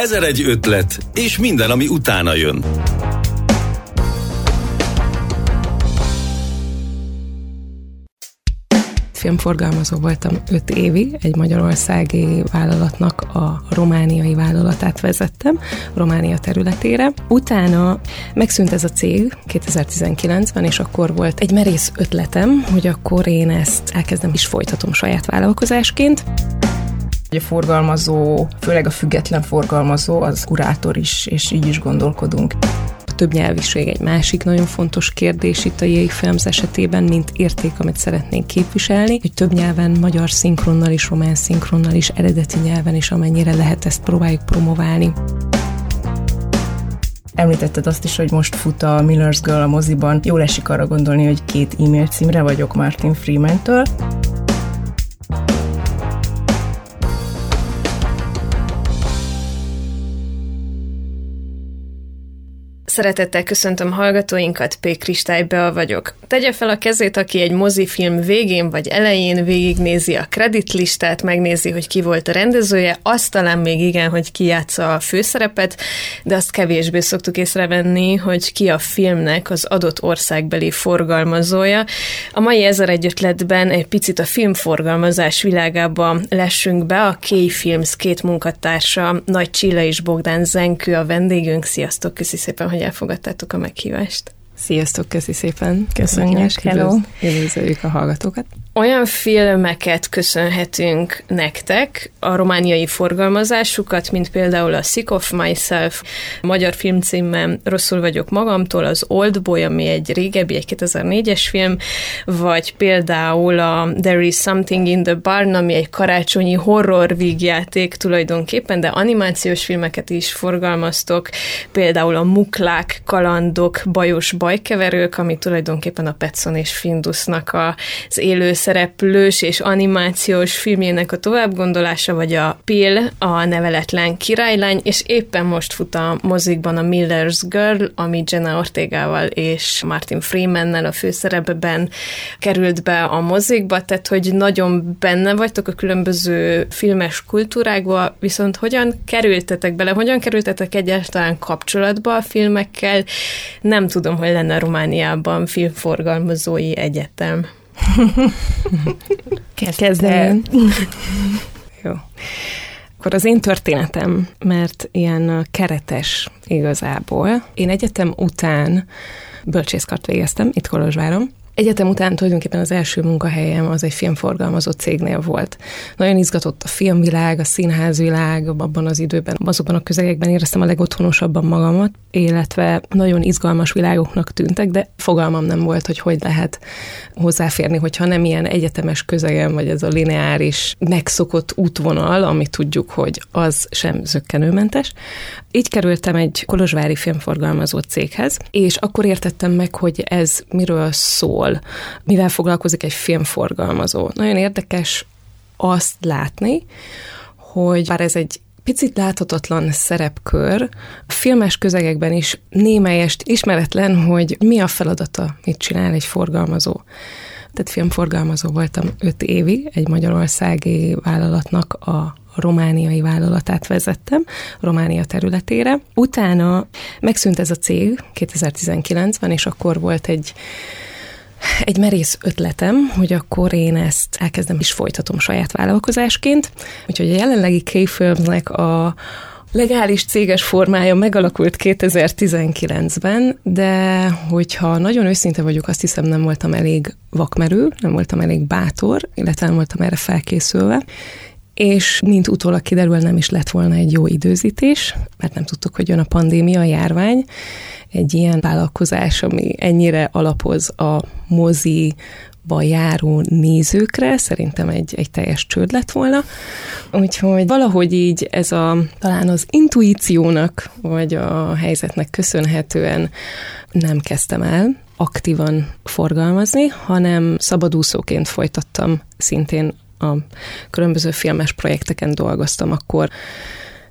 Ezer egy ötlet, és minden, ami utána jön. filmforgalmazó voltam öt évig, egy magyarországi vállalatnak a romániai vállalatát vezettem, Románia területére. Utána megszűnt ez a cég 2019-ben, és akkor volt egy merész ötletem, hogy akkor én ezt elkezdem is folytatom saját vállalkozásként. A forgalmazó, főleg a független forgalmazó, az kurátor is, és így is gondolkodunk. A többnyelviség egy másik nagyon fontos kérdés itt a Jay Films esetében, mint érték, amit szeretnénk képviselni, hogy több nyelven, magyar szinkronnal is, román szinkronnal is, eredeti nyelven is, amennyire lehet ezt próbáljuk promoválni. Említetted azt is, hogy most fut a Miller's Girl a moziban. Jól esik arra gondolni, hogy két e-mail címre vagyok Martin Freeman-től. Szeretettel köszöntöm hallgatóinkat, P. Kristály Bea vagyok. Tegye fel a kezét, aki egy mozifilm végén vagy elején végignézi a kreditlistát, megnézi, hogy ki volt a rendezője, azt talán még igen, hogy ki játsza a főszerepet, de azt kevésbé szoktuk észrevenni, hogy ki a filmnek az adott országbeli forgalmazója. A mai ezer egy ötletben egy picit a filmforgalmazás világába lessünk be. A K-Films két munkatársa, Nagy Csilla és Bogdán Zenkő a vendégünk. Sziasztok, köszi szépen, hogy elfogadtátok a meghívást. Sziasztok, köszi szépen. Köszönjük, hello. Üdvözöljük a hallgatókat. Olyan filmeket köszönhetünk nektek, a romániai forgalmazásukat, mint például a Sick of Myself, a magyar filmcímmel Rosszul vagyok magamtól, az Old Boy, ami egy régebbi, egy 2004-es film, vagy például a There is Something in the Barn, ami egy karácsonyi horror vígjáték tulajdonképpen, de animációs filmeket is forgalmaztok, például a Muklák, Kalandok, Bajos Bajkeverők, ami tulajdonképpen a Petson és Findusnak az élő szereplős és animációs filmjének a továbbgondolása, vagy a Pill, a neveletlen királylány, és éppen most fut a mozikban a Miller's Girl, ami Jenna Ortegával és Martin Freemannel a főszerepben került be a mozikba, tehát hogy nagyon benne vagytok a különböző filmes kultúrákba, viszont hogyan kerültetek bele, hogyan kerültetek egyáltalán kapcsolatba a filmekkel, nem tudom, hogy lenne Romániában filmforgalmazói egyetem. Kezdem. Jó. Akkor az én történetem, mert ilyen keretes igazából. Én egyetem után bölcsészkart végeztem itt Kolozsváron, Egyetem után tulajdonképpen az első munkahelyem az egy filmforgalmazó cégnél volt. Nagyon izgatott a filmvilág, a színházvilág, abban az időben, azokban a közegekben éreztem a legotthonosabban magamat, illetve nagyon izgalmas világoknak tűntek, de fogalmam nem volt, hogy hogy lehet hozzáférni, hogyha nem ilyen egyetemes közegem, vagy ez a lineáris, megszokott útvonal, ami tudjuk, hogy az sem zöggenőmentes. Így kerültem egy kolozsvári filmforgalmazó céghez, és akkor értettem meg, hogy ez miről szól, szól, mivel foglalkozik egy filmforgalmazó. Nagyon érdekes azt látni, hogy bár ez egy picit láthatatlan szerepkör, a filmes közegekben is némelyest ismeretlen, hogy mi a feladata, mit csinál egy forgalmazó. Tehát filmforgalmazó voltam öt évig, egy magyarországi vállalatnak a romániai vállalatát vezettem, Románia területére. Utána megszűnt ez a cég 2019-ben, és akkor volt egy egy merész ötletem, hogy akkor én ezt elkezdem is folytatom saját vállalkozásként. Úgyhogy a jelenlegi K-Filmsnek a legális céges formája megalakult 2019-ben, de hogyha nagyon őszinte vagyok, azt hiszem nem voltam elég vakmerő, nem voltam elég bátor, illetve nem voltam erre felkészülve, és mint utólag kiderül, nem is lett volna egy jó időzítés, mert nem tudtuk, hogy jön a pandémia, a járvány, egy ilyen vállalkozás, ami ennyire alapoz a mozi, járó nézőkre, szerintem egy, egy teljes csőd lett volna. Úgyhogy valahogy így ez a talán az intuíciónak, vagy a helyzetnek köszönhetően nem kezdtem el aktívan forgalmazni, hanem szabadúszóként folytattam szintén a különböző filmes projekteken dolgoztam akkor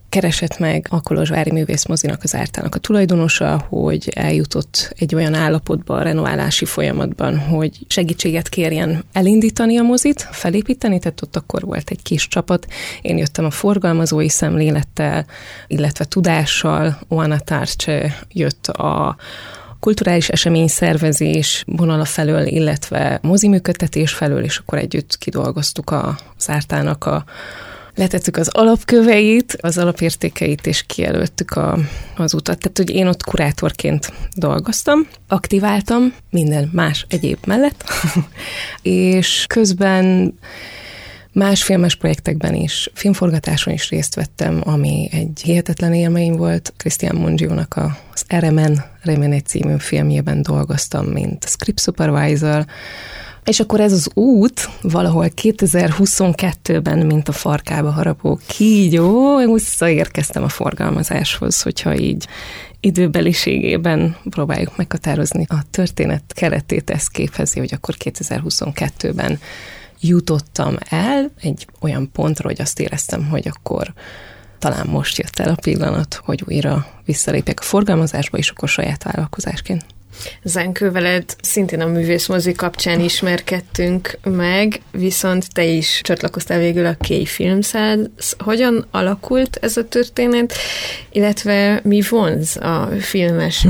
keresett meg a Kolozsvári Művészmozinak az ártának a tulajdonosa, hogy eljutott egy olyan állapotba a renoválási folyamatban, hogy segítséget kérjen elindítani a mozit, felépíteni, tehát ott akkor volt egy kis csapat. Én jöttem a forgalmazói szemlélettel, illetve tudással, Oana Tárcse jött a kulturális esemény szervezés vonala felől, illetve moziműködtetés felől, és akkor együtt kidolgoztuk a zártának a letettük az alapköveit, az alapértékeit, és kijelöltük a, az utat. Tehát, hogy én ott kurátorként dolgoztam, aktiváltam minden más egyéb mellett, és közben Más filmes projektekben is, filmforgatáson is részt vettem, ami egy hihetetlen élmény volt. Christian Mungiónak az Eremen, Remene című filmjében dolgoztam, mint script supervisor, és akkor ez az út valahol 2022-ben, mint a farkába harapó kígyó, visszaérkeztem a forgalmazáshoz, hogyha így időbeliségében próbáljuk meghatározni a történet keretét, ez képezi, hogy akkor 2022-ben jutottam el egy olyan pontra, hogy azt éreztem, hogy akkor talán most jött el a pillanat, hogy újra visszalépjek a forgalmazásba, és akkor saját vállalkozásként. Zenkő, veled szintén a művészmozi kapcsán ismerkedtünk meg, viszont te is csatlakoztál végül a K Filmshez. Hogyan alakult ez a történet, illetve mi vonz a filmes hm.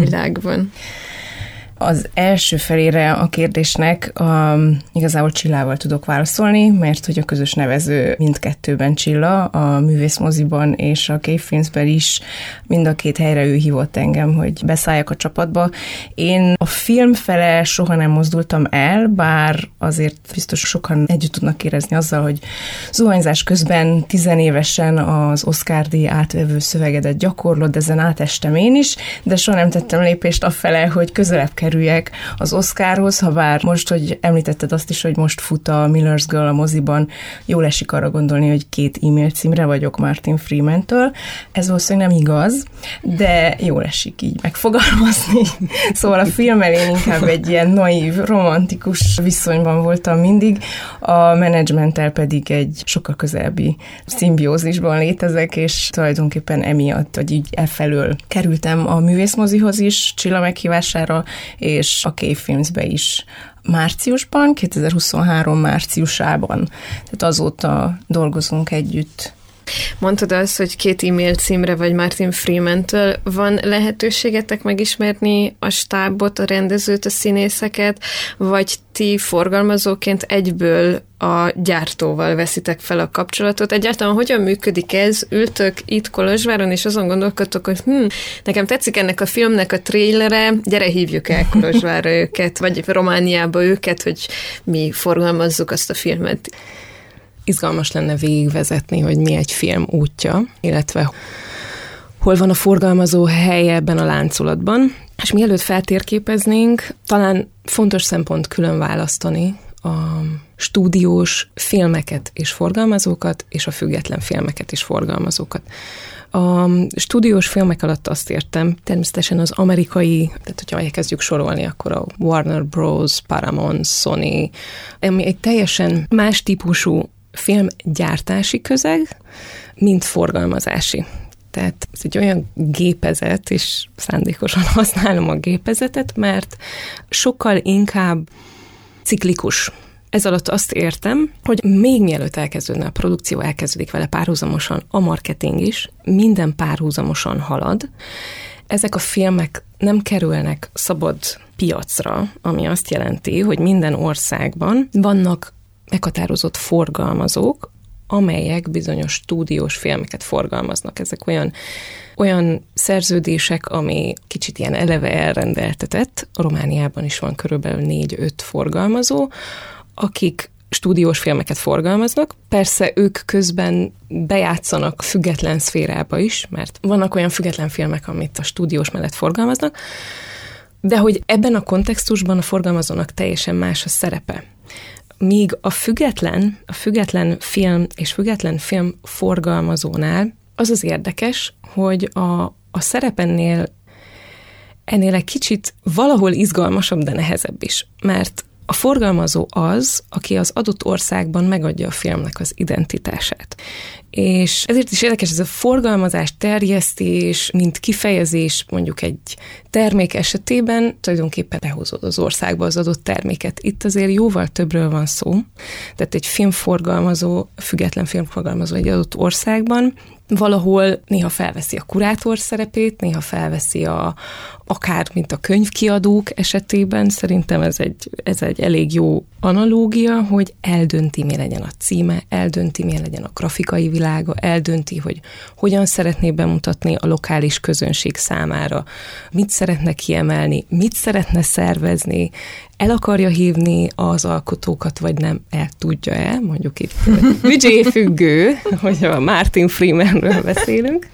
Az első felére a kérdésnek um, igazából Csillával tudok válaszolni, mert hogy a közös nevező mindkettőben Csilla, a művészmoziban és a Filmsben is mind a két helyre ő hívott engem, hogy beszálljak a csapatba. Én a film fele soha nem mozdultam el, bár azért biztos sokan együtt tudnak érezni azzal, hogy zuhanyzás közben tizenévesen az Oscar díj átvevő szövegedet gyakorlod, ezen átestem én is, de soha nem tettem lépést afele, hogy közelebb kell kerüljek az Oscarhoz, ha bár most, hogy említetted azt is, hogy most fut a Miller's Girl a moziban, jól esik arra gondolni, hogy két e-mail címre vagyok Martin Freeman-től. Ez valószínűleg nem igaz, de jól esik így megfogalmazni. Szóval a film elén inkább egy ilyen naív, romantikus viszonyban voltam mindig, a menedzsmenttel pedig egy sokkal közelebbi szimbiózisban létezek, és tulajdonképpen emiatt, hogy így e felől kerültem a művészmozihoz is, Csilla meghívására, és a K-Filmsbe is márciusban, 2023 márciusában. Tehát azóta dolgozunk együtt Mondtad azt, hogy két e-mail címre vagy Martin Freeman-től van lehetőségetek megismerni a stábot, a rendezőt, a színészeket, vagy ti forgalmazóként egyből a gyártóval veszitek fel a kapcsolatot. Egyáltalán hogyan működik ez? Ültök itt Kolozsváron, és azon gondolkodtok, hogy hm, nekem tetszik ennek a filmnek a trélere, gyere hívjuk el Kolozsvárra őket, vagy Romániába őket, hogy mi forgalmazzuk azt a filmet izgalmas lenne végigvezetni, hogy mi egy film útja, illetve hol van a forgalmazó helye ebben a láncolatban. És mielőtt feltérképeznénk, talán fontos szempont külön választani a stúdiós filmeket és forgalmazókat, és a független filmeket és forgalmazókat. A stúdiós filmek alatt azt értem, természetesen az amerikai, tehát hogyha elkezdjük sorolni, akkor a Warner Bros., Paramount, Sony, ami egy teljesen más típusú filmgyártási közeg, mint forgalmazási. Tehát ez egy olyan gépezet, és szándékosan használom a gépezetet, mert sokkal inkább ciklikus. Ez alatt azt értem, hogy még mielőtt elkezdődne a produkció, elkezdődik vele párhuzamosan a marketing is, minden párhuzamosan halad. Ezek a filmek nem kerülnek szabad piacra, ami azt jelenti, hogy minden országban vannak meghatározott forgalmazók, amelyek bizonyos stúdiós filmeket forgalmaznak. Ezek olyan, olyan szerződések, ami kicsit ilyen eleve elrendeltetett. Romániában is van körülbelül négy-öt forgalmazó, akik stúdiós filmeket forgalmaznak. Persze ők közben bejátszanak független szférába is, mert vannak olyan független filmek, amit a stúdiós mellett forgalmaznak, de hogy ebben a kontextusban a forgalmazónak teljesen más a szerepe. Míg a független, a független film és független film forgalmazónál az az érdekes, hogy a, a szerepennél ennél egy kicsit valahol izgalmasabb, de nehezebb is. Mert a forgalmazó az, aki az adott országban megadja a filmnek az identitását. És ezért is érdekes ez a forgalmazás, terjesztés, mint kifejezés mondjuk egy termék esetében tulajdonképpen behozod az országba az adott terméket. Itt azért jóval többről van szó. Tehát egy filmforgalmazó, független filmforgalmazó egy adott országban valahol néha felveszi a kurátor szerepét, néha felveszi a, akár mint a könyvkiadók esetében, szerintem ez egy, ez egy elég jó analógia, hogy eldönti, mi legyen a címe, eldönti, mi legyen a grafikai világa, eldönti, hogy hogyan szeretné bemutatni a lokális közönség számára, mit szeretne kiemelni, mit szeretne szervezni, el akarja hívni az alkotókat, vagy nem, el tudja-e, mondjuk itt függő, hogy a Martin Freemanről beszélünk,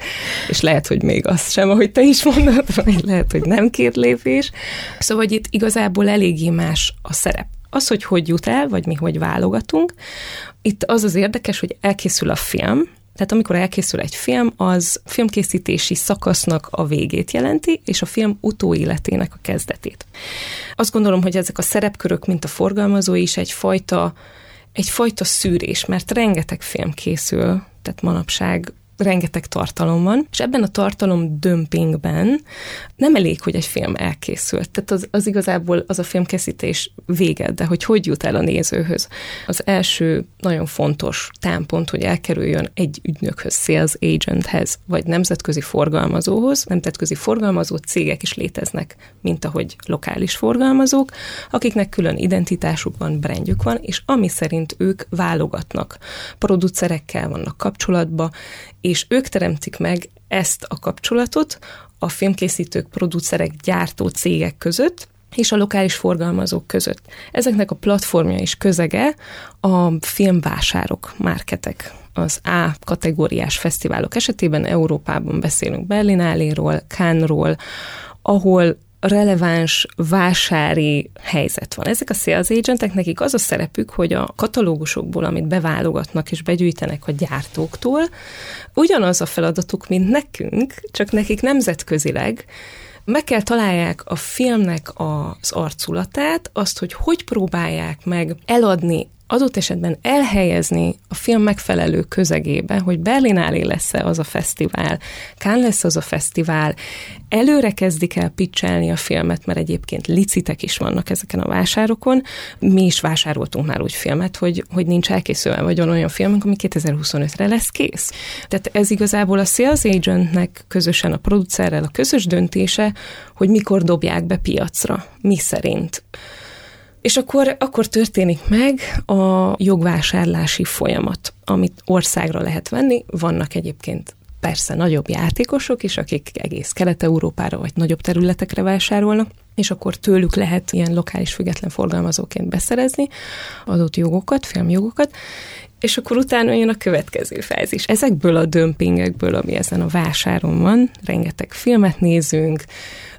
és lehet, hogy még azt sem, ahogy te is mondod, vagy lehet, hogy nem két lépés. Szóval hogy itt igazából eléggé más a szerep. Az, hogy hogy jut el, vagy mi hogy válogatunk, itt az az érdekes, hogy elkészül a film, tehát amikor elkészül egy film, az filmkészítési szakasznak a végét jelenti, és a film utóéletének a kezdetét. Azt gondolom, hogy ezek a szerepkörök, mint a forgalmazó is egyfajta, egyfajta szűrés, mert rengeteg film készül, tehát manapság rengeteg tartalom van, és ebben a tartalom dömpingben nem elég, hogy egy film elkészült. Tehát az, az igazából az a filmkészítés vége, de hogy hogy jut el a nézőhöz. Az első nagyon fontos támpont, hogy elkerüljön egy ügynökhöz, sales agenthez, vagy nemzetközi forgalmazóhoz. Nemzetközi forgalmazó cégek is léteznek, mint ahogy lokális forgalmazók, akiknek külön identitásuk van, brandjük van, és ami szerint ők válogatnak. Producerekkel vannak kapcsolatba, és ők teremtik meg ezt a kapcsolatot a filmkészítők, producerek, gyártó cégek között, és a lokális forgalmazók között. Ezeknek a platformja és közege a filmvásárok, marketek. Az A kategóriás fesztiválok esetében Európában beszélünk Berlináléról, Cannesról, ahol releváns vásári helyzet van. Ezek a sales agentek, nekik az a szerepük, hogy a katalógusokból, amit beválogatnak és begyűjtenek a gyártóktól, ugyanaz a feladatuk, mint nekünk, csak nekik nemzetközileg meg kell találják a filmnek az arculatát, azt, hogy hogy próbálják meg eladni adott esetben elhelyezni a film megfelelő közegébe, hogy Berlinálé lesz-e az a fesztivál, Kán lesz az a fesztivál, előre kezdik el pitchelni a filmet, mert egyébként licitek is vannak ezeken a vásárokon. Mi is vásároltunk már úgy filmet, hogy, hogy nincs elkészülve, vagy van olyan filmünk, ami 2025-re lesz kész. Tehát ez igazából a sales agentnek közösen a producerrel a közös döntése, hogy mikor dobják be piacra, mi szerint. És akkor, akkor történik meg a jogvásárlási folyamat, amit országra lehet venni. Vannak egyébként persze nagyobb játékosok is, akik egész Kelet-Európára vagy nagyobb területekre vásárolnak, és akkor tőlük lehet ilyen lokális független forgalmazóként beszerezni adott jogokat, filmjogokat, és akkor utána jön a következő fázis. Ezekből a dömpingekből, ami ezen a vásáron van, rengeteg filmet nézünk,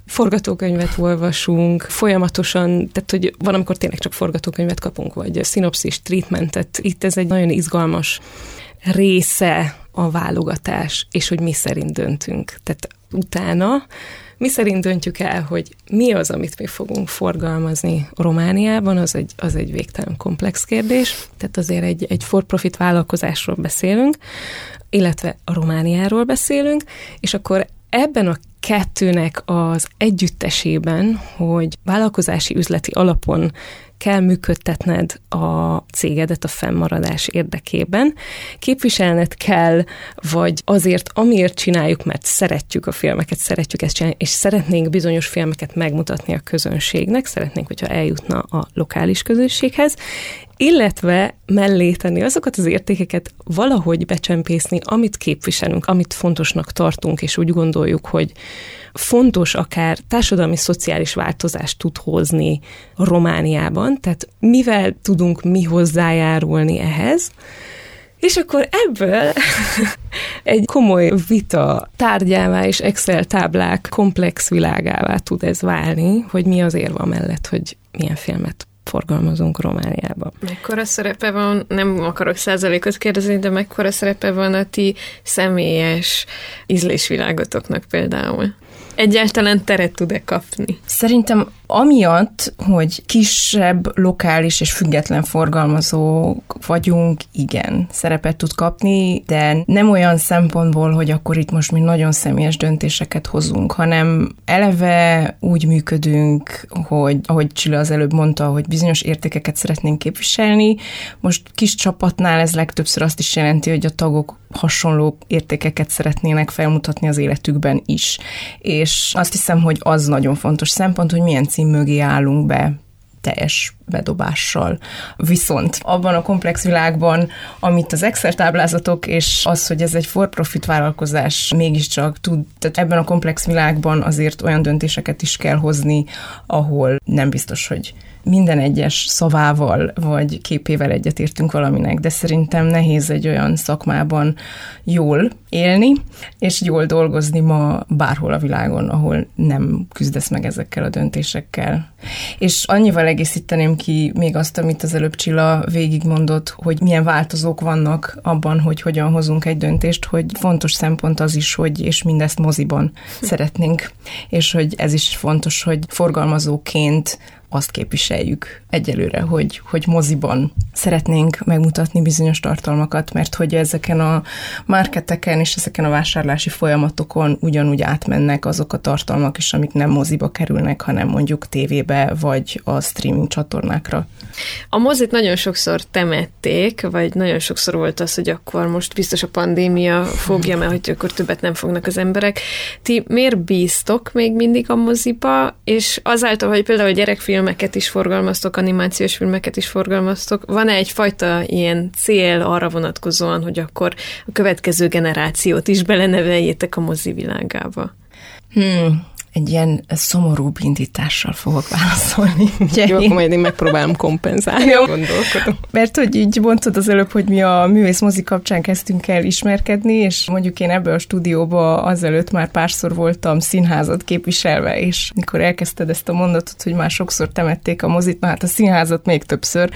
forgatókönyvet olvasunk, folyamatosan, tehát hogy van, amikor tényleg csak forgatókönyvet kapunk, vagy szinopszis, treatmentet. Itt ez egy nagyon izgalmas része a válogatás, és hogy mi szerint döntünk. Tehát utána mi szerint döntjük el, hogy mi az, amit mi fogunk forgalmazni Romániában, az egy, az egy végtelen komplex kérdés. Tehát azért egy, egy for-profit vállalkozásról beszélünk, illetve a Romániáról beszélünk, és akkor ebben a kettőnek az együttesében, hogy vállalkozási üzleti alapon kell működtetned a cégedet a fennmaradás érdekében. Képviselned kell, vagy azért, amiért csináljuk, mert szeretjük a filmeket, szeretjük ezt csinálni, és szeretnénk bizonyos filmeket megmutatni a közönségnek, szeretnénk, hogyha eljutna a lokális közönséghez, illetve mellé tenni azokat az értékeket valahogy becsempészni, amit képviselünk, amit fontosnak tartunk, és úgy gondoljuk, hogy fontos akár társadalmi-szociális változást tud hozni Romániában, tehát mivel tudunk mi hozzájárulni ehhez, és akkor ebből egy komoly vita tárgyává és Excel táblák komplex világává tud ez válni, hogy mi az érva mellett, hogy milyen filmet forgalmazunk Romániában. Mekkora szerepe van, nem akarok százalékot kérdezni, de mekkora szerepe van a ti személyes ízlésvilágotoknak például? Egyáltalán teret tud-e kapni? Szerintem Amiatt, hogy kisebb, lokális és független forgalmazók vagyunk, igen, szerepet tud kapni, de nem olyan szempontból, hogy akkor itt most mi nagyon személyes döntéseket hozunk, hanem eleve úgy működünk, hogy ahogy Csilla az előbb mondta, hogy bizonyos értékeket szeretnénk képviselni. Most kis csapatnál ez legtöbbször azt is jelenti, hogy a tagok hasonló értékeket szeretnének felmutatni az életükben is. És azt hiszem, hogy az nagyon fontos szempont, hogy milyen cím mögé állunk be teljes bedobással. Viszont abban a komplex világban, amit az Excel táblázatok és az, hogy ez egy for-profit vállalkozás mégiscsak tud, tehát ebben a komplex világban azért olyan döntéseket is kell hozni, ahol nem biztos, hogy minden egyes szavával vagy képével egyetértünk valaminek, de szerintem nehéz egy olyan szakmában jól élni, és jól dolgozni ma bárhol a világon, ahol nem küzdesz meg ezekkel a döntésekkel. És annyival egészíteném ki még azt, amit az előbb Csilla végigmondott, hogy milyen változók vannak abban, hogy hogyan hozunk egy döntést, hogy fontos szempont az is, hogy és mindezt moziban szeretnénk, és hogy ez is fontos, hogy forgalmazóként azt képviseljük egyelőre, hogy, hogy moziban szeretnénk megmutatni bizonyos tartalmakat, mert hogy ezeken a marketeken és ezeken a vásárlási folyamatokon ugyanúgy átmennek azok a tartalmak is, amik nem moziba kerülnek, hanem mondjuk tévébe vagy a streaming csatornákra. A mozit nagyon sokszor temették, vagy nagyon sokszor volt az, hogy akkor most biztos a pandémia fogja, mert hogy akkor többet nem fognak az emberek. Ti miért bíztok még mindig a moziba, és azáltal, hogy például a gyerekfilmeket is forgalmaztok, animációs filmeket is forgalmaztok, van-e egyfajta ilyen cél arra vonatkozóan, hogy akkor a következő generációt is beleneveljétek a mozi világába? Hmm, egy ilyen szomorú indítással fogok válaszolni. Ugye Jó, én... majd én megpróbálom kompenzálni, Jó. gondolkodom. Mert hogy így mondtad az előbb, hogy mi a művész mozi kapcsán kezdtünk el ismerkedni, és mondjuk én ebbe a stúdióba azelőtt már párszor voltam színházat képviselve, és mikor elkezdted ezt a mondatot, hogy már sokszor temették a mozit, na hát a színházat még többször,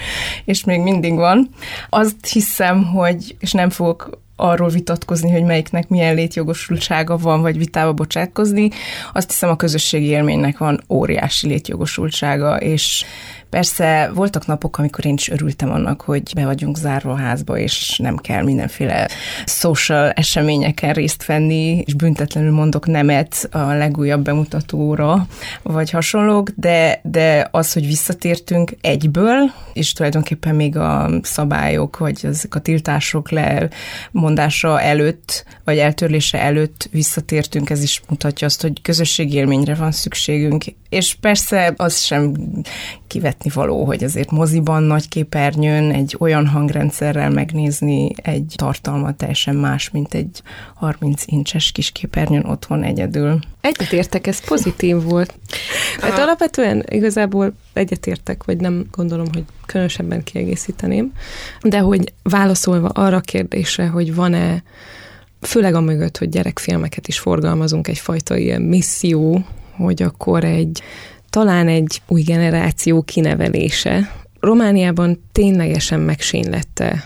és még mindig van. Azt hiszem, hogy, és nem fogok arról vitatkozni, hogy melyiknek milyen létjogosultsága van, vagy vitába bocsátkozni. Azt hiszem a közösségi élménynek van óriási létjogosultsága, és Persze voltak napok, amikor én is örültem annak, hogy be vagyunk zárva a házba, és nem kell mindenféle social eseményeken részt venni, és büntetlenül mondok nemet a legújabb bemutatóra, vagy hasonlók, de, de az, hogy visszatértünk egyből, és tulajdonképpen még a szabályok, vagy ezek a tiltások lemondása előtt, vagy eltörlése előtt visszatértünk, ez is mutatja azt, hogy közösségi élményre van szükségünk, és persze az sem kivetni való, hogy azért moziban, nagy képernyőn egy olyan hangrendszerrel megnézni egy tartalmat teljesen más, mint egy 30 incses kis képernyőn otthon egyedül. Egyetértek, ez pozitív volt. Hát alapvetően igazából egyetértek, vagy nem gondolom, hogy különösebben kiegészíteném, de hogy válaszolva arra a kérdésre, hogy van-e főleg a mögött, hogy gyerekfilmeket is forgalmazunk, egyfajta ilyen misszió, hogy akkor egy talán egy új generáció kinevelése. Romániában ténylegesen megsínlette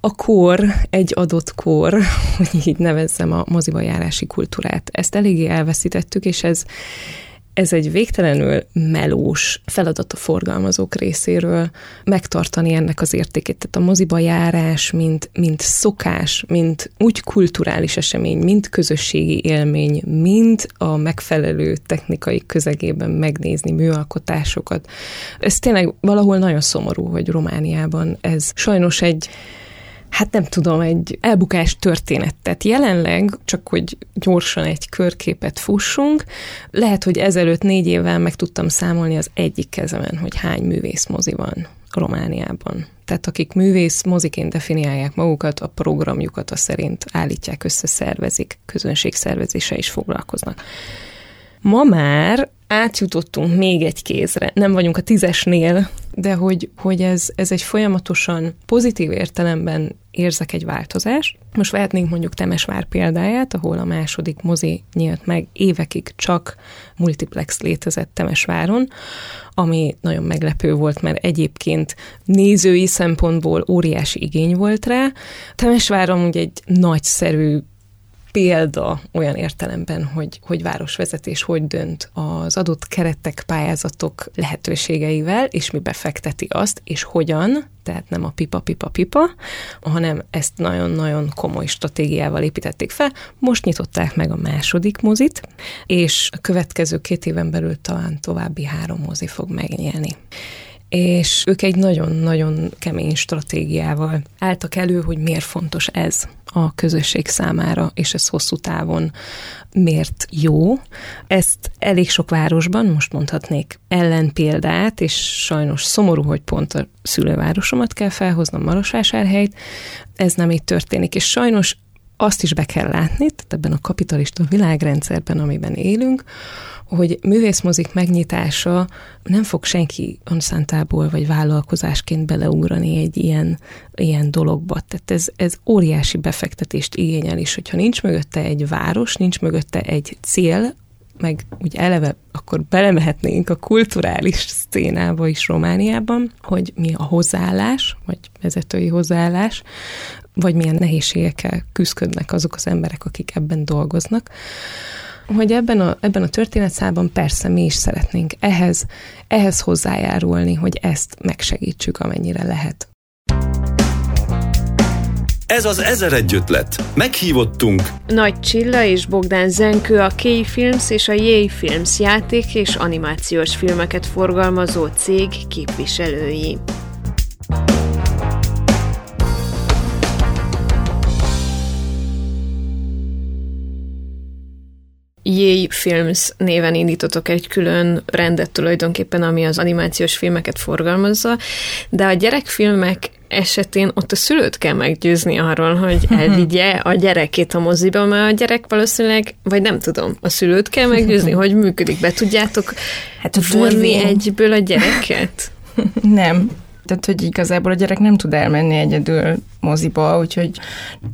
a kor, egy adott kor, hogy így nevezzem a moziba járási kultúrát. Ezt eléggé elveszítettük, és ez ez egy végtelenül melós feladat a forgalmazók részéről megtartani ennek az értékét. Tehát a moziba járás, mint, mint szokás, mint úgy kulturális esemény, mint közösségi élmény, mint a megfelelő technikai közegében megnézni műalkotásokat. Ez tényleg valahol nagyon szomorú, hogy Romániában ez sajnos egy hát nem tudom, egy elbukás történetet. Jelenleg, csak hogy gyorsan egy körképet fussunk, lehet, hogy ezelőtt négy évvel meg tudtam számolni az egyik kezemen, hogy hány művész mozi van Romániában. Tehát akik művész moziként definiálják magukat, a programjukat a szerint állítják össze, szervezik, közönségszervezése is foglalkoznak. Ma már átjutottunk még egy kézre, nem vagyunk a tízesnél, de hogy, hogy ez, ez egy folyamatosan pozitív értelemben érzek egy változást. Most vehetnénk mondjuk Temesvár példáját, ahol a második mozi nyílt meg, évekig csak multiplex létezett Temesváron, ami nagyon meglepő volt, mert egyébként nézői szempontból óriási igény volt rá. Temesváron ugye egy nagyszerű példa olyan értelemben, hogy, hogy városvezetés hogy dönt az adott keretek, pályázatok lehetőségeivel, és mi befekteti azt, és hogyan, tehát nem a pipa-pipa-pipa, hanem ezt nagyon-nagyon komoly stratégiával építették fel. Most nyitották meg a második mozit, és a következő két éven belül talán további három mozi fog megnyílni és ők egy nagyon-nagyon kemény stratégiával álltak elő, hogy miért fontos ez a közösség számára, és ez hosszú távon miért jó. Ezt elég sok városban, most mondhatnék ellenpéldát, és sajnos szomorú, hogy pont a szülővárosomat kell felhoznom, Marosvásárhelyt, ez nem így történik, és sajnos azt is be kell látni, tehát ebben a kapitalista világrendszerben, amiben élünk, hogy művészmozik megnyitása nem fog senki önszántából vagy vállalkozásként beleugrani egy ilyen, ilyen dologba. Tehát ez, ez óriási befektetést igényel is, hogyha nincs mögötte egy város, nincs mögötte egy cél, meg úgy eleve akkor belemehetnénk a kulturális szcénába is Romániában, hogy mi a hozzáállás, vagy vezetői hozzáállás, vagy milyen nehézségekkel küzdködnek azok az emberek, akik ebben dolgoznak hogy ebben a, ebben a történetszában persze mi is szeretnénk ehhez, ehhez hozzájárulni, hogy ezt megsegítsük, amennyire lehet. Ez az Ezer Együttlet. Meghívottunk Nagy Csilla és Bogdán Zenkő a K-Films és a J Films játék és animációs filmeket forgalmazó cég képviselői. Yay Films néven indítottok egy külön rendet tulajdonképpen, ami az animációs filmeket forgalmazza, de a gyerekfilmek esetén ott a szülőt kell meggyőzni arról, hogy elvigye a gyerekét a moziba, mert a gyerek valószínűleg, vagy nem tudom, a szülőt kell meggyőzni, hogy működik. Be tudjátok hát vonni egyből a gyereket? Nem. Tehát, hogy igazából a gyerek nem tud elmenni egyedül moziba, úgyhogy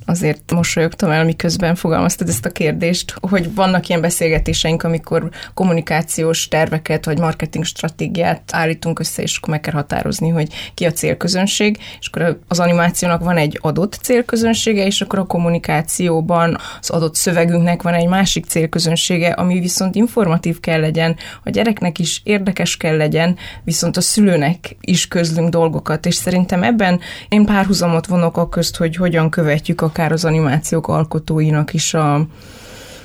azért mosolyogtam el, miközben fogalmaztad ezt a kérdést, hogy vannak ilyen beszélgetéseink, amikor kommunikációs terveket vagy marketing stratégiát állítunk össze, és akkor meg kell határozni, hogy ki a célközönség, és akkor az animációnak van egy adott célközönsége, és akkor a kommunikációban az adott szövegünknek van egy másik célközönsége, ami viszont informatív kell legyen, a gyereknek is érdekes kell legyen, viszont a szülőnek is közlünk dolgokat, és szerintem ebben én párhuzamot vonok a közt, hogy hogyan követjük akár az animációk alkotóinak is a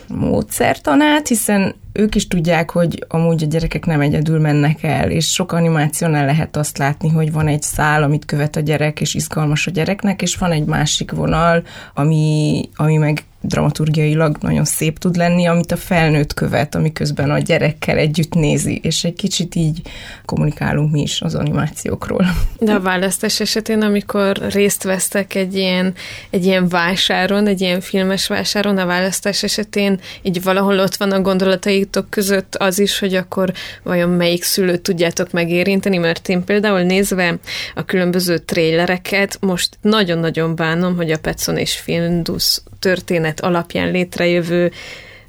módszertanát, hiszen ők is tudják, hogy amúgy a gyerekek nem egyedül mennek el, és sok animációnál lehet azt látni, hogy van egy szál, amit követ a gyerek, és izgalmas a gyereknek, és van egy másik vonal, ami, ami meg dramaturgiailag nagyon szép tud lenni, amit a felnőtt követ, amiközben a gyerekkel együtt nézi, és egy kicsit így kommunikálunk mi is az animációkról. De a választás esetén, amikor részt vesztek egy ilyen, egy ilyen vásáron, egy ilyen filmes vásáron, a választás esetén így valahol ott van a gondolataitok között az is, hogy akkor vajon melyik szülőt tudjátok megérinteni, mert én például nézve a különböző trélereket, most nagyon-nagyon bánom, hogy a Petson és Findus történet alapján létrejövő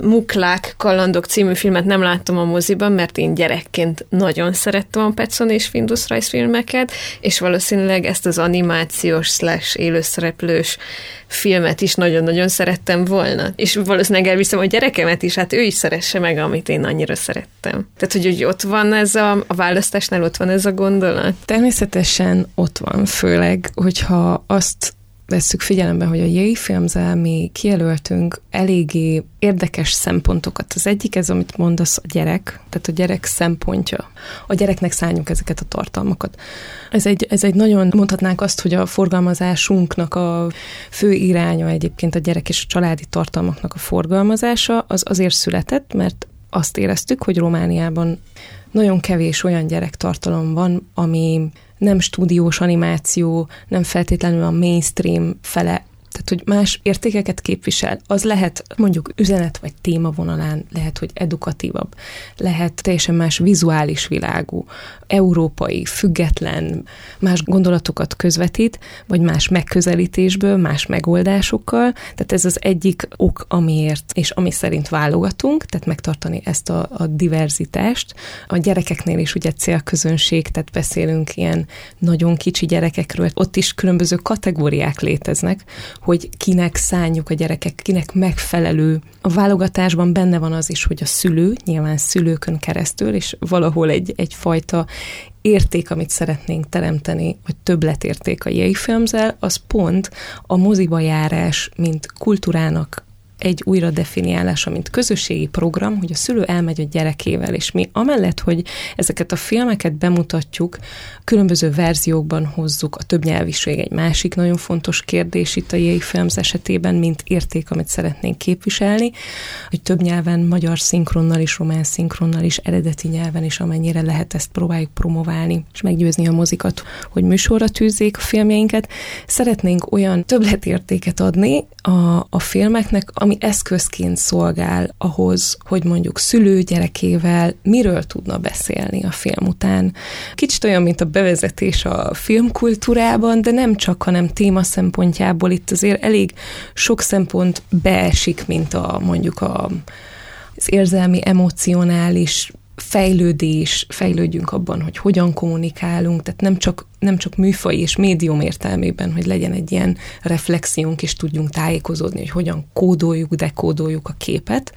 Muklák kalandok című filmet nem láttam a moziban, mert én gyerekként nagyon szerettem a Petson és Findus rajzfilmeket, és valószínűleg ezt az animációs slash élőszereplős filmet is nagyon-nagyon szerettem volna. És valószínűleg elviszem a gyerekemet is, hát ő is szeresse meg, amit én annyira szerettem. Tehát, hogy, hogy ott van ez a, a választásnál ott van ez a gondolat? Természetesen ott van, főleg, hogyha azt vesszük figyelembe, hogy a Yay Filmzel mi kijelöltünk eléggé érdekes szempontokat. Az egyik ez, amit mondasz, a gyerek, tehát a gyerek szempontja. A gyereknek szálljunk ezeket a tartalmakat. Ez egy, ez egy nagyon, mondhatnánk azt, hogy a forgalmazásunknak a fő iránya egyébként a gyerek és a családi tartalmaknak a forgalmazása, az azért született, mert azt éreztük, hogy Romániában nagyon kevés olyan gyerektartalom van, ami nem stúdiós animáció, nem feltétlenül a mainstream fele tehát, hogy más értékeket képvisel, az lehet mondjuk üzenet vagy téma vonalán, lehet, hogy edukatívabb, lehet teljesen más vizuális világú, európai, független, más gondolatokat közvetít, vagy más megközelítésből, más megoldásokkal. Tehát ez az egyik ok, amiért, és ami szerint válogatunk, tehát megtartani ezt a, a diverzitást. A gyerekeknél is ugye célközönség, tehát beszélünk ilyen nagyon kicsi gyerekekről, ott is különböző kategóriák léteznek, hogy kinek szánjuk a gyerekek, kinek megfelelő. A válogatásban benne van az is, hogy a szülő, nyilván szülőkön keresztül, és valahol egy, egyfajta érték, amit szeretnénk teremteni, vagy többletérték a Filmzel, az pont a moziba járás, mint kultúrának egy újra definiálása, mint közösségi program, hogy a szülő elmegy a gyerekével, és mi amellett, hogy ezeket a filmeket bemutatjuk, különböző verziókban hozzuk, a többnyelviség egy másik nagyon fontos kérdés itt a Yei Films esetében, mint érték, amit szeretnénk képviselni, hogy több nyelven, magyar szinkronnal is, román szinkronnal is, eredeti nyelven is, amennyire lehet ezt próbáljuk promoválni, és meggyőzni a mozikat, hogy műsorra tűzzék a filmjeinket. Szeretnénk olyan többletértéket adni a, a filmeknek, ami eszközként szolgál ahhoz, hogy mondjuk szülő gyerekével miről tudna beszélni a film után. Kicsit olyan, mint a bevezetés a filmkultúrában, de nem csak, hanem téma szempontjából itt azért elég sok szempont beesik, mint a mondjuk a az érzelmi, emocionális fejlődés, fejlődjünk abban, hogy hogyan kommunikálunk, tehát nem csak, nem csak műfaj és médium értelmében, hogy legyen egy ilyen reflexiónk, és tudjunk tájékozódni, hogy hogyan kódoljuk, dekódoljuk a képet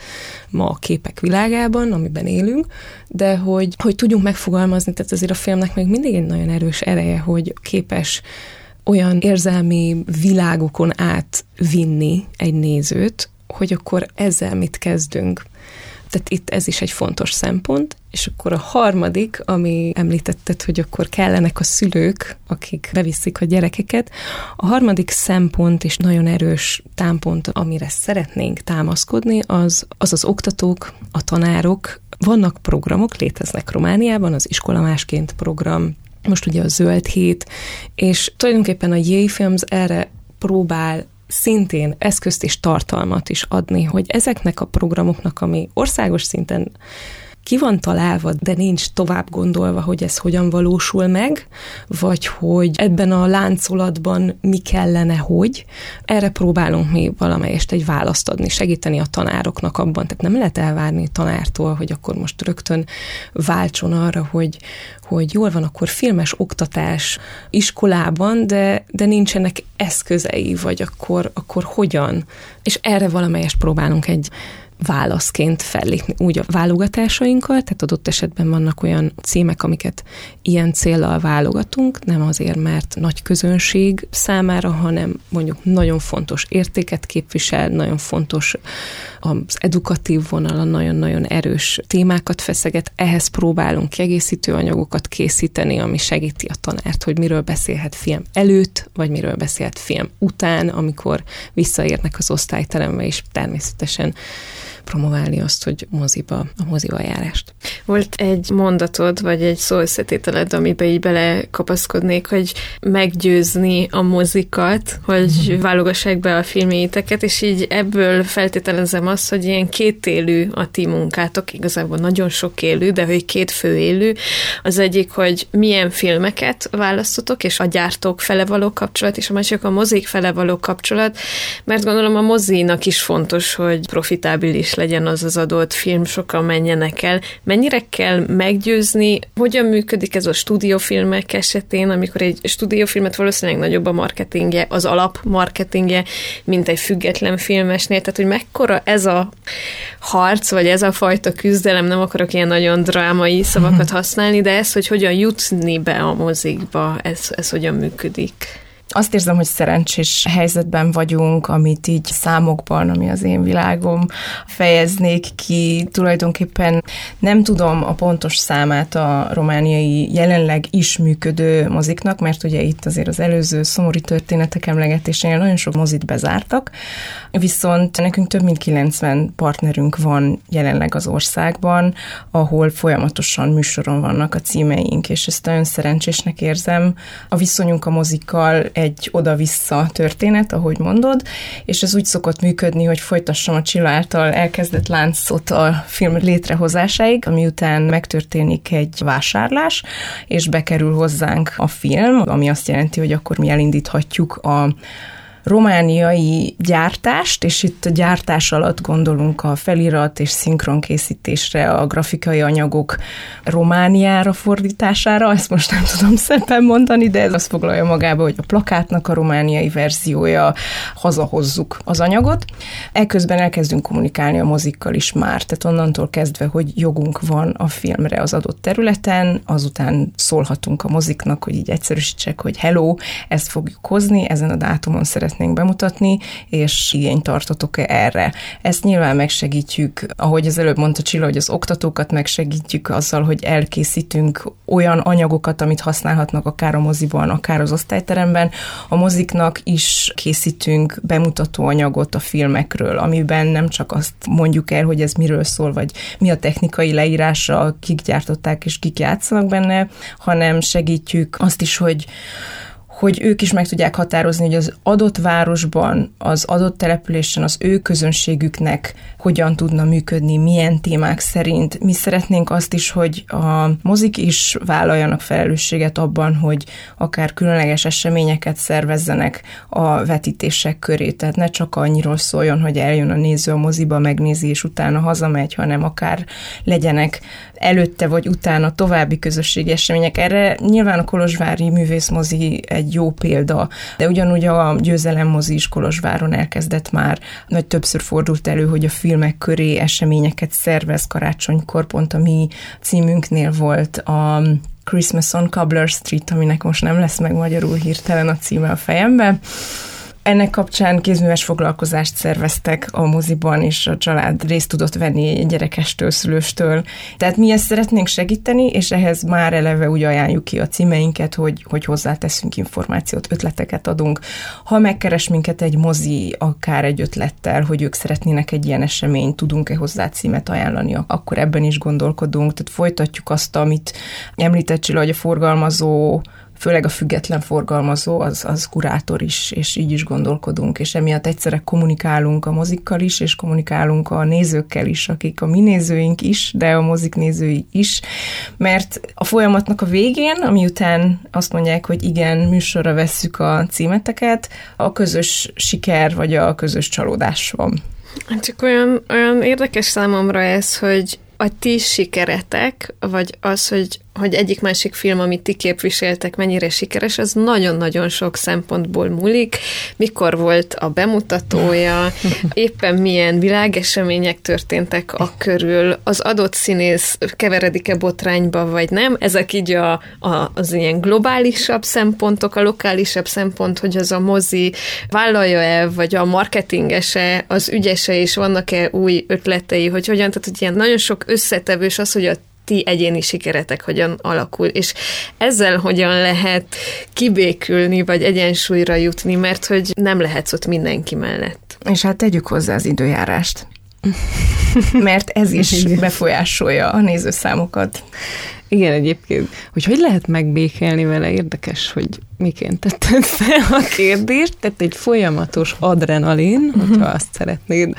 ma a képek világában, amiben élünk, de hogy, hogy tudjunk megfogalmazni, tehát azért a filmnek még mindig egy nagyon erős ereje, hogy képes olyan érzelmi világokon átvinni egy nézőt, hogy akkor ezzel mit kezdünk. Tehát itt ez is egy fontos szempont, és akkor a harmadik, ami említetted, hogy akkor kellenek a szülők, akik beviszik a gyerekeket. A harmadik szempont és nagyon erős támpont, amire szeretnénk támaszkodni, az az, az oktatók, a tanárok. Vannak programok, léteznek Romániában, az iskola másként program, most ugye a Zöld Hét, és tulajdonképpen a Yay Films erre próbál szintén eszközt és tartalmat is adni, hogy ezeknek a programoknak, ami országos szinten ki van találva, de nincs tovább gondolva, hogy ez hogyan valósul meg, vagy hogy ebben a láncolatban mi kellene, hogy. Erre próbálunk mi valamelyest egy választ adni, segíteni a tanároknak abban. Tehát nem lehet elvárni tanártól, hogy akkor most rögtön váltson arra, hogy, hogy jól van, akkor filmes oktatás iskolában, de, de nincsenek eszközei, vagy akkor, akkor hogyan. És erre valamelyest próbálunk egy válaszként fellépni úgy a válogatásainkkal, tehát adott esetben vannak olyan címek, amiket ilyen céllal válogatunk, nem azért, mert nagy közönség számára, hanem mondjuk nagyon fontos értéket képvisel, nagyon fontos az edukatív vonala, nagyon-nagyon erős témákat feszeget, ehhez próbálunk kiegészítő anyagokat készíteni, ami segíti a tanárt, hogy miről beszélhet film előtt, vagy miről beszélhet film után, amikor visszaérnek az osztályterembe, és természetesen promoválni azt, hogy moziba, a moziba járást. Volt egy mondatod, vagy egy szó összetételed, amiben így belekapaszkodnék, hogy meggyőzni a mozikat, hogy mhm. válogassák be a filmjéteket, és így ebből feltételezem azt, hogy ilyen kétélű a ti munkátok, igazából nagyon sok élő, de hogy két fő élő. Az egyik, hogy milyen filmeket választotok, és a gyártók fele való kapcsolat, és a másik a mozik fele való kapcsolat, mert gondolom a mozinak is fontos, hogy profitábilis legyen az az adott film, sokan menjenek el. Mennyire kell meggyőzni, hogyan működik ez a stúdiófilmek esetén, amikor egy stúdiófilmet valószínűleg nagyobb a marketingje, az alap marketingje, mint egy független filmesnél, tehát hogy mekkora ez a harc, vagy ez a fajta küzdelem, nem akarok ilyen nagyon drámai szavakat használni, de ez, hogy hogyan jutni be a mozikba, ez, ez hogyan működik. Azt érzem, hogy szerencsés helyzetben vagyunk, amit így számokban, ami az én világom, fejeznék ki. Tulajdonképpen nem tudom a pontos számát a romániai jelenleg is működő moziknak, mert ugye itt azért az előző szomorú történetek emlegetésénél nagyon sok mozit bezártak, viszont nekünk több mint 90 partnerünk van jelenleg az országban, ahol folyamatosan műsoron vannak a címeink, és ezt nagyon szerencsésnek érzem. A viszonyunk a mozikkal egy oda-vissza történet, ahogy mondod, és ez úgy szokott működni, hogy folytassam a Csilla által elkezdett láncot a film létrehozásáig, ami után megtörténik egy vásárlás, és bekerül hozzánk a film, ami azt jelenti, hogy akkor mi elindíthatjuk a romániai gyártást, és itt a gyártás alatt gondolunk a felirat és szinkronkészítésre, a grafikai anyagok Romániára fordítására, ezt most nem tudom szépen mondani, de ez azt foglalja magába, hogy a plakátnak a romániai verziója, hazahozzuk az anyagot. Ekközben elkezdünk kommunikálni a mozikkal is már, tehát onnantól kezdve, hogy jogunk van a filmre az adott területen, azután szólhatunk a moziknak, hogy így egyszerűsítsek, hogy hello, ezt fogjuk hozni, ezen a dátumon szeretnénk bemutatni, és igényt tartotok-e erre. Ezt nyilván megsegítjük, ahogy az előbb mondta Csilla, hogy az oktatókat megsegítjük azzal, hogy elkészítünk olyan anyagokat, amit használhatnak akár a moziban, akár az osztályteremben. A moziknak is készítünk bemutató anyagot a filmekről, amiben nem csak azt mondjuk el, hogy ez miről szól, vagy mi a technikai leírása, kik gyártották és kik játszanak benne, hanem segítjük azt is, hogy hogy ők is meg tudják határozni, hogy az adott városban, az adott településen az ő közönségüknek hogyan tudna működni, milyen témák szerint. Mi szeretnénk azt is, hogy a mozik is vállaljanak felelősséget abban, hogy akár különleges eseményeket szervezzenek a vetítések köré. Tehát ne csak annyiról szóljon, hogy eljön a néző a moziba, megnézi, és utána hazamegy, hanem akár legyenek előtte vagy utána további közösségi események. Erre nyilván a Kolozsvári művészmozi egy jó példa, de ugyanúgy a győzelem mozi Kolozsváron elkezdett már, vagy többször fordult elő, hogy a filmek köré eseményeket szervez karácsonykor, pont a mi címünknél volt a Christmas on Cobbler Street, aminek most nem lesz meg magyarul hirtelen a címe a fejembe, ennek kapcsán kézműves foglalkozást szerveztek a moziban, és a család részt tudott venni gyerekestől, szülőstől. Tehát mi ezt szeretnénk segíteni, és ehhez már eleve úgy ajánljuk ki a címeinket, hogy, hogy hozzáteszünk információt, ötleteket adunk. Ha megkeres minket egy mozi, akár egy ötlettel, hogy ők szeretnének egy ilyen eseményt, tudunk-e hozzá címet ajánlani, akkor ebben is gondolkodunk. Tehát folytatjuk azt, amit említett Csilla, hogy a forgalmazó főleg a független forgalmazó, az, az kurátor is, és így is gondolkodunk, és emiatt egyszerre kommunikálunk a mozikkal is, és kommunikálunk a nézőkkel is, akik a mi nézőink is, de a mozik nézői is, mert a folyamatnak a végén, ami után azt mondják, hogy igen, műsorra vesszük a címeteket, a közös siker, vagy a közös csalódás van. Csak olyan, olyan érdekes számomra ez, hogy a ti sikeretek, vagy az, hogy hogy egyik-másik film, amit ti képviseltek, mennyire sikeres, az nagyon-nagyon sok szempontból múlik. Mikor volt a bemutatója, éppen milyen világesemények történtek a körül, az adott színész keveredik-e botrányba, vagy nem. Ezek így a, a, az ilyen globálisabb szempontok, a lokálisabb szempont, hogy az a mozi vállalja-e, vagy a marketingese, az ügyese, és vannak-e új ötletei, hogy hogyan, tehát hogy ilyen nagyon sok összetevős az, hogy a ti egyéni sikeretek hogyan alakul, és ezzel hogyan lehet kibékülni, vagy egyensúlyra jutni, mert hogy nem lehetsz ott mindenki mellett. És hát tegyük hozzá az időjárást. Mert ez is befolyásolja a nézőszámokat. Igen, egyébként, hogy hogy lehet megbékélni vele, érdekes, hogy miként tetted fel a kérdést, tehát egy folyamatos adrenalin, uh-huh. hogyha azt szeretnéd,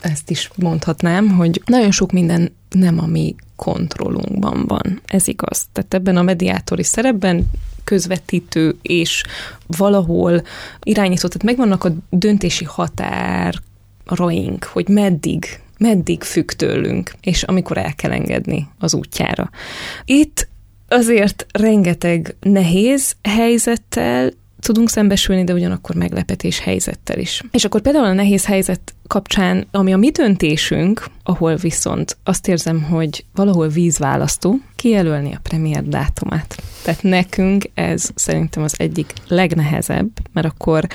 ezt is mondhatnám, hogy nagyon sok minden nem a mi kontrollunkban van. Ez igaz. Tehát ebben a mediátori szerepben közvetítő és valahol irányító, tehát megvannak a döntési határaink, hogy meddig meddig függ tőlünk, és amikor el kell engedni az útjára. Itt azért rengeteg nehéz helyzettel tudunk szembesülni, de ugyanakkor meglepetés helyzettel is. És akkor például a nehéz helyzet kapcsán, ami a mi döntésünk, ahol viszont azt érzem, hogy valahol vízválasztó, kijelölni a premier dátumát. Tehát nekünk ez szerintem az egyik legnehezebb, mert akkor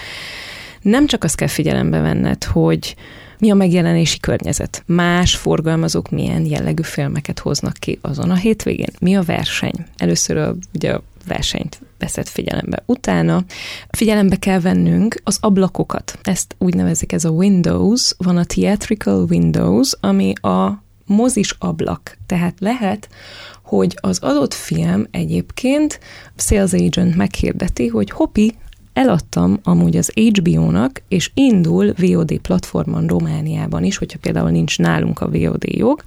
nem csak azt kell figyelembe venned, hogy mi a megjelenési környezet, más forgalmazók milyen jellegű filmeket hoznak ki azon a hétvégén, mi a verseny. Először a, ugye a versenyt veszed figyelembe. Utána figyelembe kell vennünk az ablakokat. Ezt úgy nevezik, ez a Windows, van a Theatrical Windows, ami a mozis ablak. Tehát lehet, hogy az adott film egyébként sales agent meghirdeti, hogy hopi, eladtam amúgy az HBO-nak, és indul VOD platformon Romániában is, hogyha például nincs nálunk a VOD jog,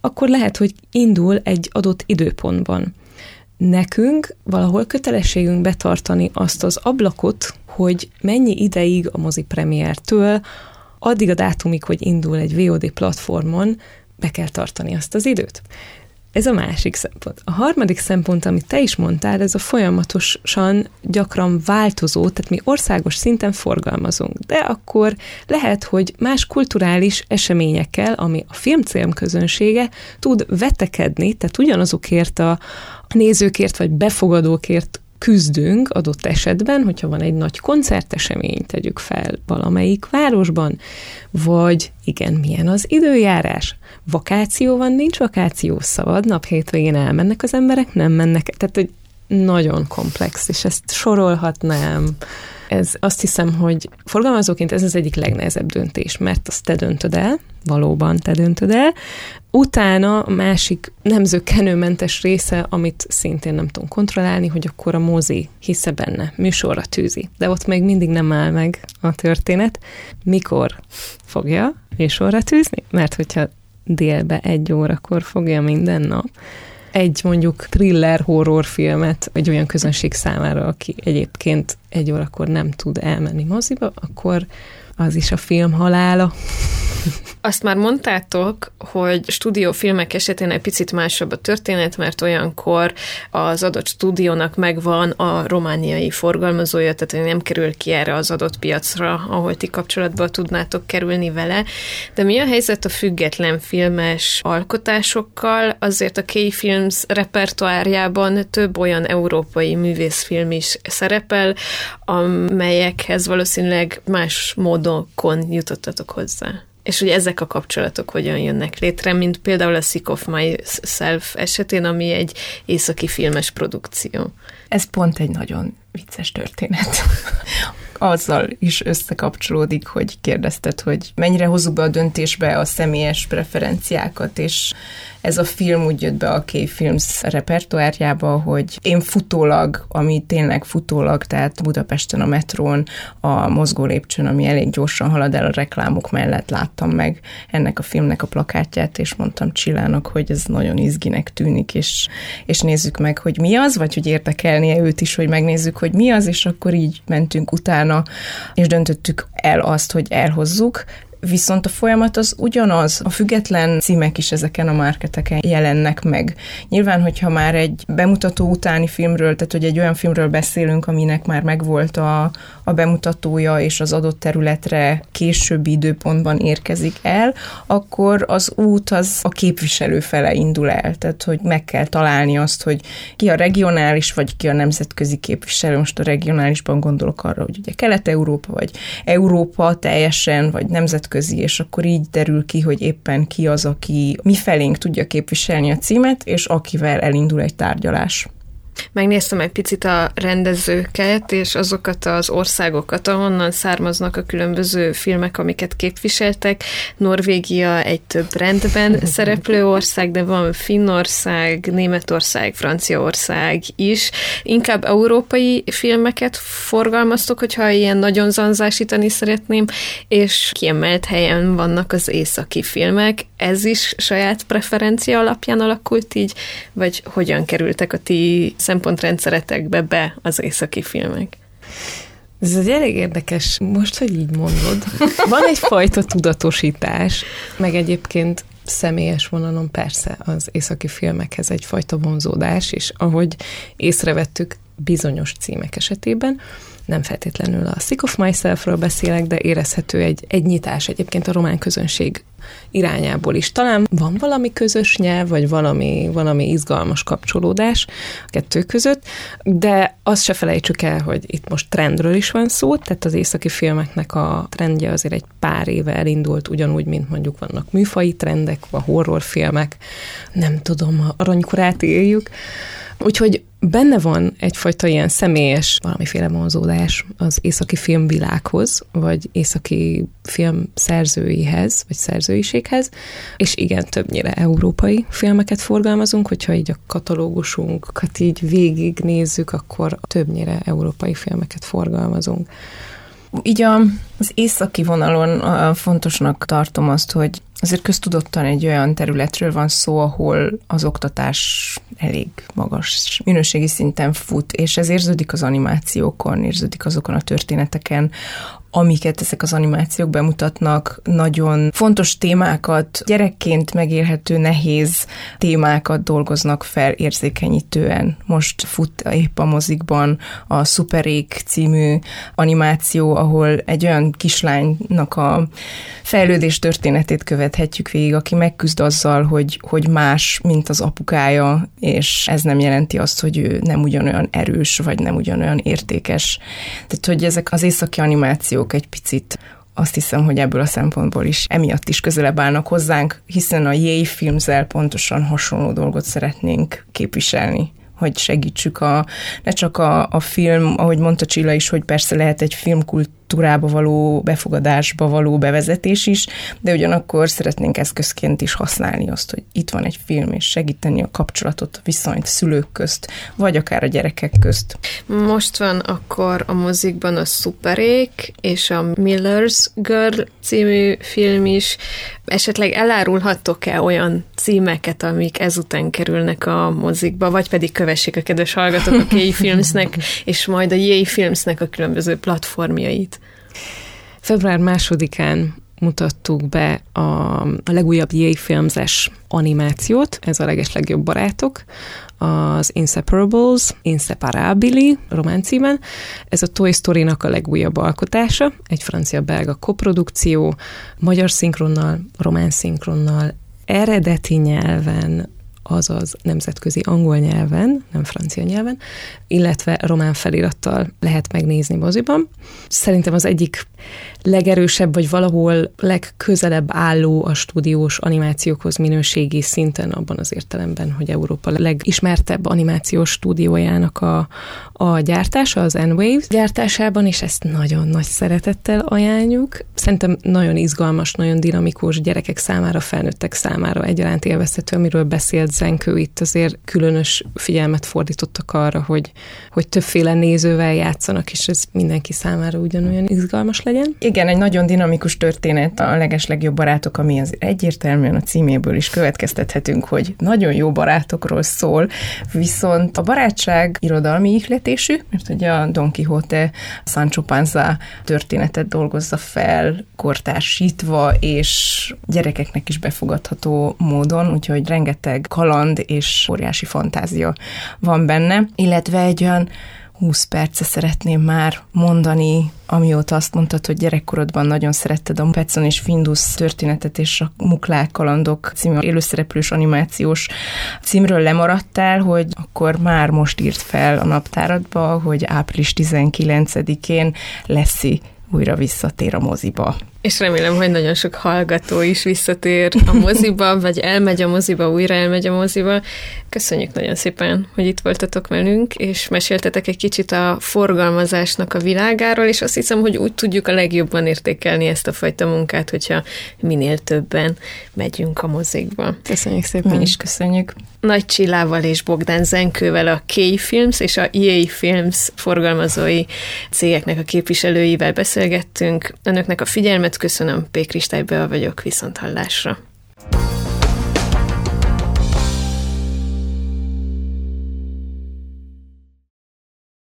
akkor lehet, hogy indul egy adott időpontban nekünk valahol kötelességünk betartani azt az ablakot, hogy mennyi ideig a mozi premiertől addig a dátumig, hogy indul egy VOD platformon, be kell tartani azt az időt. Ez a másik szempont. A harmadik szempont, amit te is mondtál, ez a folyamatosan gyakran változó, tehát mi országos szinten forgalmazunk, de akkor lehet, hogy más kulturális eseményekkel, ami a film közönsége tud vetekedni, tehát ugyanazokért a nézőkért vagy befogadókért küzdünk adott esetben, hogyha van egy nagy koncertesemény, tegyük fel valamelyik városban, vagy igen, milyen az időjárás, vakáció van, nincs vakáció, szabad nap, hétvégén elmennek az emberek, nem mennek, tehát hogy nagyon komplex, és ezt sorolhatnám. Ez azt hiszem, hogy forgalmazóként ez az egyik legnehezebb döntés, mert azt te döntöd el, valóban te döntöd el. Utána a másik nemzőkenőmentes része, amit szintén nem tudunk kontrollálni, hogy akkor a mozi hisze benne, műsorra tűzi. De ott még mindig nem áll meg a történet. Mikor fogja műsorra tűzni? Mert hogyha délbe egy órakor fogja minden nap, egy mondjuk thriller horrorfilmet egy olyan közönség számára, aki egyébként egy órakor nem tud elmenni moziba, akkor az is a film halála. Azt már mondtátok, hogy stúdiófilmek esetén egy picit másabb a történet, mert olyankor az adott stúdiónak megvan a romániai forgalmazója, tehát nem kerül ki erre az adott piacra, ahol ti kapcsolatba tudnátok kerülni vele. De mi a helyzet a független filmes alkotásokkal? Azért a K-Films repertoárjában több olyan európai művészfilm is szerepel, amelyekhez valószínűleg más módokon jutottatok hozzá. És hogy ezek a kapcsolatok hogyan jönnek létre, mint például a Sick of Myself esetén, ami egy északi filmes produkció. Ez pont egy nagyon vicces történet. Azzal is összekapcsolódik, hogy kérdezted, hogy mennyire hozzuk be a döntésbe a személyes preferenciákat, és ez a film úgy jött be a K-Films repertoárjába, hogy én futólag, ami tényleg futólag, tehát Budapesten a metrón, a mozgó lépcsőn, ami elég gyorsan halad el a reklámok mellett láttam meg ennek a filmnek a plakátját, és mondtam Csillának, hogy ez nagyon izginek tűnik, és, és nézzük meg, hogy mi az, vagy hogy érdekelnie őt is, hogy megnézzük, hogy mi az, és akkor így mentünk utána, és döntöttük el azt, hogy elhozzuk, viszont a folyamat az ugyanaz. A független címek is ezeken a marketeken jelennek meg. Nyilván, hogyha már egy bemutató utáni filmről, tehát hogy egy olyan filmről beszélünk, aminek már megvolt a, a bemutatója, és az adott területre későbbi időpontban érkezik el, akkor az út az a képviselő fele indul el. Tehát, hogy meg kell találni azt, hogy ki a regionális, vagy ki a nemzetközi képviselő. Most a regionálisban gondolok arra, hogy ugye Kelet-Európa, vagy Európa teljesen, vagy nemzetközi és akkor így derül ki, hogy éppen ki az, aki mi felénk tudja képviselni a címet, és akivel elindul egy tárgyalás. Megnéztem egy picit a rendezőket, és azokat az országokat, ahonnan származnak a különböző filmek, amiket képviseltek. Norvégia egy több rendben szereplő ország, de van Finnország, Németország, Franciaország is. Inkább európai filmeket forgalmaztok, hogyha ilyen nagyon zanzásítani szeretném, és kiemelt helyen vannak az északi filmek. Ez is saját preferencia alapján alakult így, vagy hogyan kerültek a ti szempontrendszeretekbe be az északi filmek. Ez egy elég érdekes, most, hogy így mondod. Van egyfajta tudatosítás, meg egyébként személyes vonalon persze az északi filmekhez egyfajta vonzódás, és ahogy észrevettük bizonyos címek esetében, nem feltétlenül a Sick of Myself-ről beszélek, de érezhető egy, egy nyitás egyébként a román közönség irányából is. Talán van valami közös nyelv, vagy valami, valami izgalmas kapcsolódás a kettő között, de azt se felejtsük el, hogy itt most trendről is van szó, tehát az északi filmeknek a trendje azért egy pár éve elindult, ugyanúgy, mint mondjuk vannak műfai trendek, a horrorfilmek, nem tudom, a aranykorát éljük, Úgyhogy benne van egyfajta ilyen személyes valamiféle vonzódás az északi filmvilághoz, vagy északi film szerzőihez, vagy szerzőiséghez, és igen, többnyire európai filmeket forgalmazunk, hogyha így a katalógusunkat így végignézzük, akkor többnyire európai filmeket forgalmazunk. Így a, az északi vonalon fontosnak tartom azt, hogy Azért köztudottan egy olyan területről van szó, ahol az oktatás elég magas minőségi szinten fut, és ez érződik az animációkon, érződik azokon a történeteken, amiket ezek az animációk bemutatnak, nagyon fontos témákat, gyerekként megélhető nehéz témákat dolgoznak fel érzékenyítően. Most fut épp a mozikban a Superék című animáció, ahol egy olyan kislánynak a fejlődés történetét követhetjük végig, aki megküzd azzal, hogy, hogy más, mint az apukája, és ez nem jelenti azt, hogy ő nem ugyanolyan erős, vagy nem ugyanolyan értékes. Tehát, hogy ezek az északi animációk animációk egy picit. Azt hiszem, hogy ebből a szempontból is emiatt is közelebb állnak hozzánk, hiszen a Yay filmzel pontosan hasonló dolgot szeretnénk képviselni hogy segítsük a, ne csak a, a film, ahogy mondta Csilla is, hogy persze lehet egy filmkult kultúrába való befogadásba való bevezetés is, de ugyanakkor szeretnénk eszközként is használni azt, hogy itt van egy film, és segíteni a kapcsolatot, a viszonyt szülők közt, vagy akár a gyerekek közt. Most van akkor a mozikban a Superék és a Miller's Girl című film is. Esetleg elárulhattok-e olyan címeket, amik ezután kerülnek a mozikba, vagy pedig kövessék a kedves hallgatók a K Filmsnek, és majd a J Filmsnek a különböző platformjait. Február másodikán mutattuk be a, a legújabb Yay filmzes animációt, ez a legeslegjobb barátok, az Inseparables, Inseparabili román címen. Ez a Toy Story-nak a legújabb alkotása, egy francia-belga koprodukció, magyar szinkronnal, román szinkronnal, eredeti nyelven, azaz nemzetközi angol nyelven, nem francia nyelven, illetve román felirattal lehet megnézni moziban. Szerintem az egyik legerősebb, vagy valahol legközelebb álló a stúdiós animációkhoz minőségi szinten abban az értelemben, hogy Európa legismertebb animációs stúdiójának a, a gyártása, az N-Waves gyártásában, és ezt nagyon nagy szeretettel ajánljuk. Szerintem nagyon izgalmas, nagyon dinamikus gyerekek számára, felnőttek számára egyaránt élvezhető, amiről beszélt Zenkő itt azért különös figyelmet fordítottak arra, hogy, hogy többféle nézővel játszanak, és ez mindenki számára ugyanolyan izgalmas legyen. Igen, egy nagyon dinamikus történet, a legeslegjobb barátok, ami az egyértelműen a címéből is következtethetünk, hogy nagyon jó barátokról szól, viszont a barátság irodalmi ihletésű, mert ugye a Don Quixote Sancho Panza történetet dolgozza fel, kortársítva, és gyerekeknek is befogadható módon, úgyhogy rengeteg kaland és óriási fantázia van benne, illetve egy olyan 20 perce szeretném már mondani, amióta azt mondtad, hogy gyerekkorodban nagyon szeretted a Petson és Findus történetet és a Muklák kalandok című élőszereplős animációs címről lemaradtál, hogy akkor már most írt fel a naptáradba, hogy április 19-én Leszi újra visszatér a moziba. És remélem, hogy nagyon sok hallgató is visszatér a moziba, vagy elmegy a moziba, újra elmegy a moziba. Köszönjük nagyon szépen, hogy itt voltatok velünk, és meséltetek egy kicsit a forgalmazásnak a világáról, és azt hiszem, hogy úgy tudjuk a legjobban értékelni ezt a fajta munkát, hogyha minél többen megyünk a mozikba. Köszönjük szépen. Mi is köszönjük. Nagy Csillával és Bogdán Zenkővel a K-Films és a EA Films forgalmazói cégeknek a képviselőivel beszélgettünk. Önöknek a figyelmet köszönöm, P. Kristály vagyok, viszont hallásra.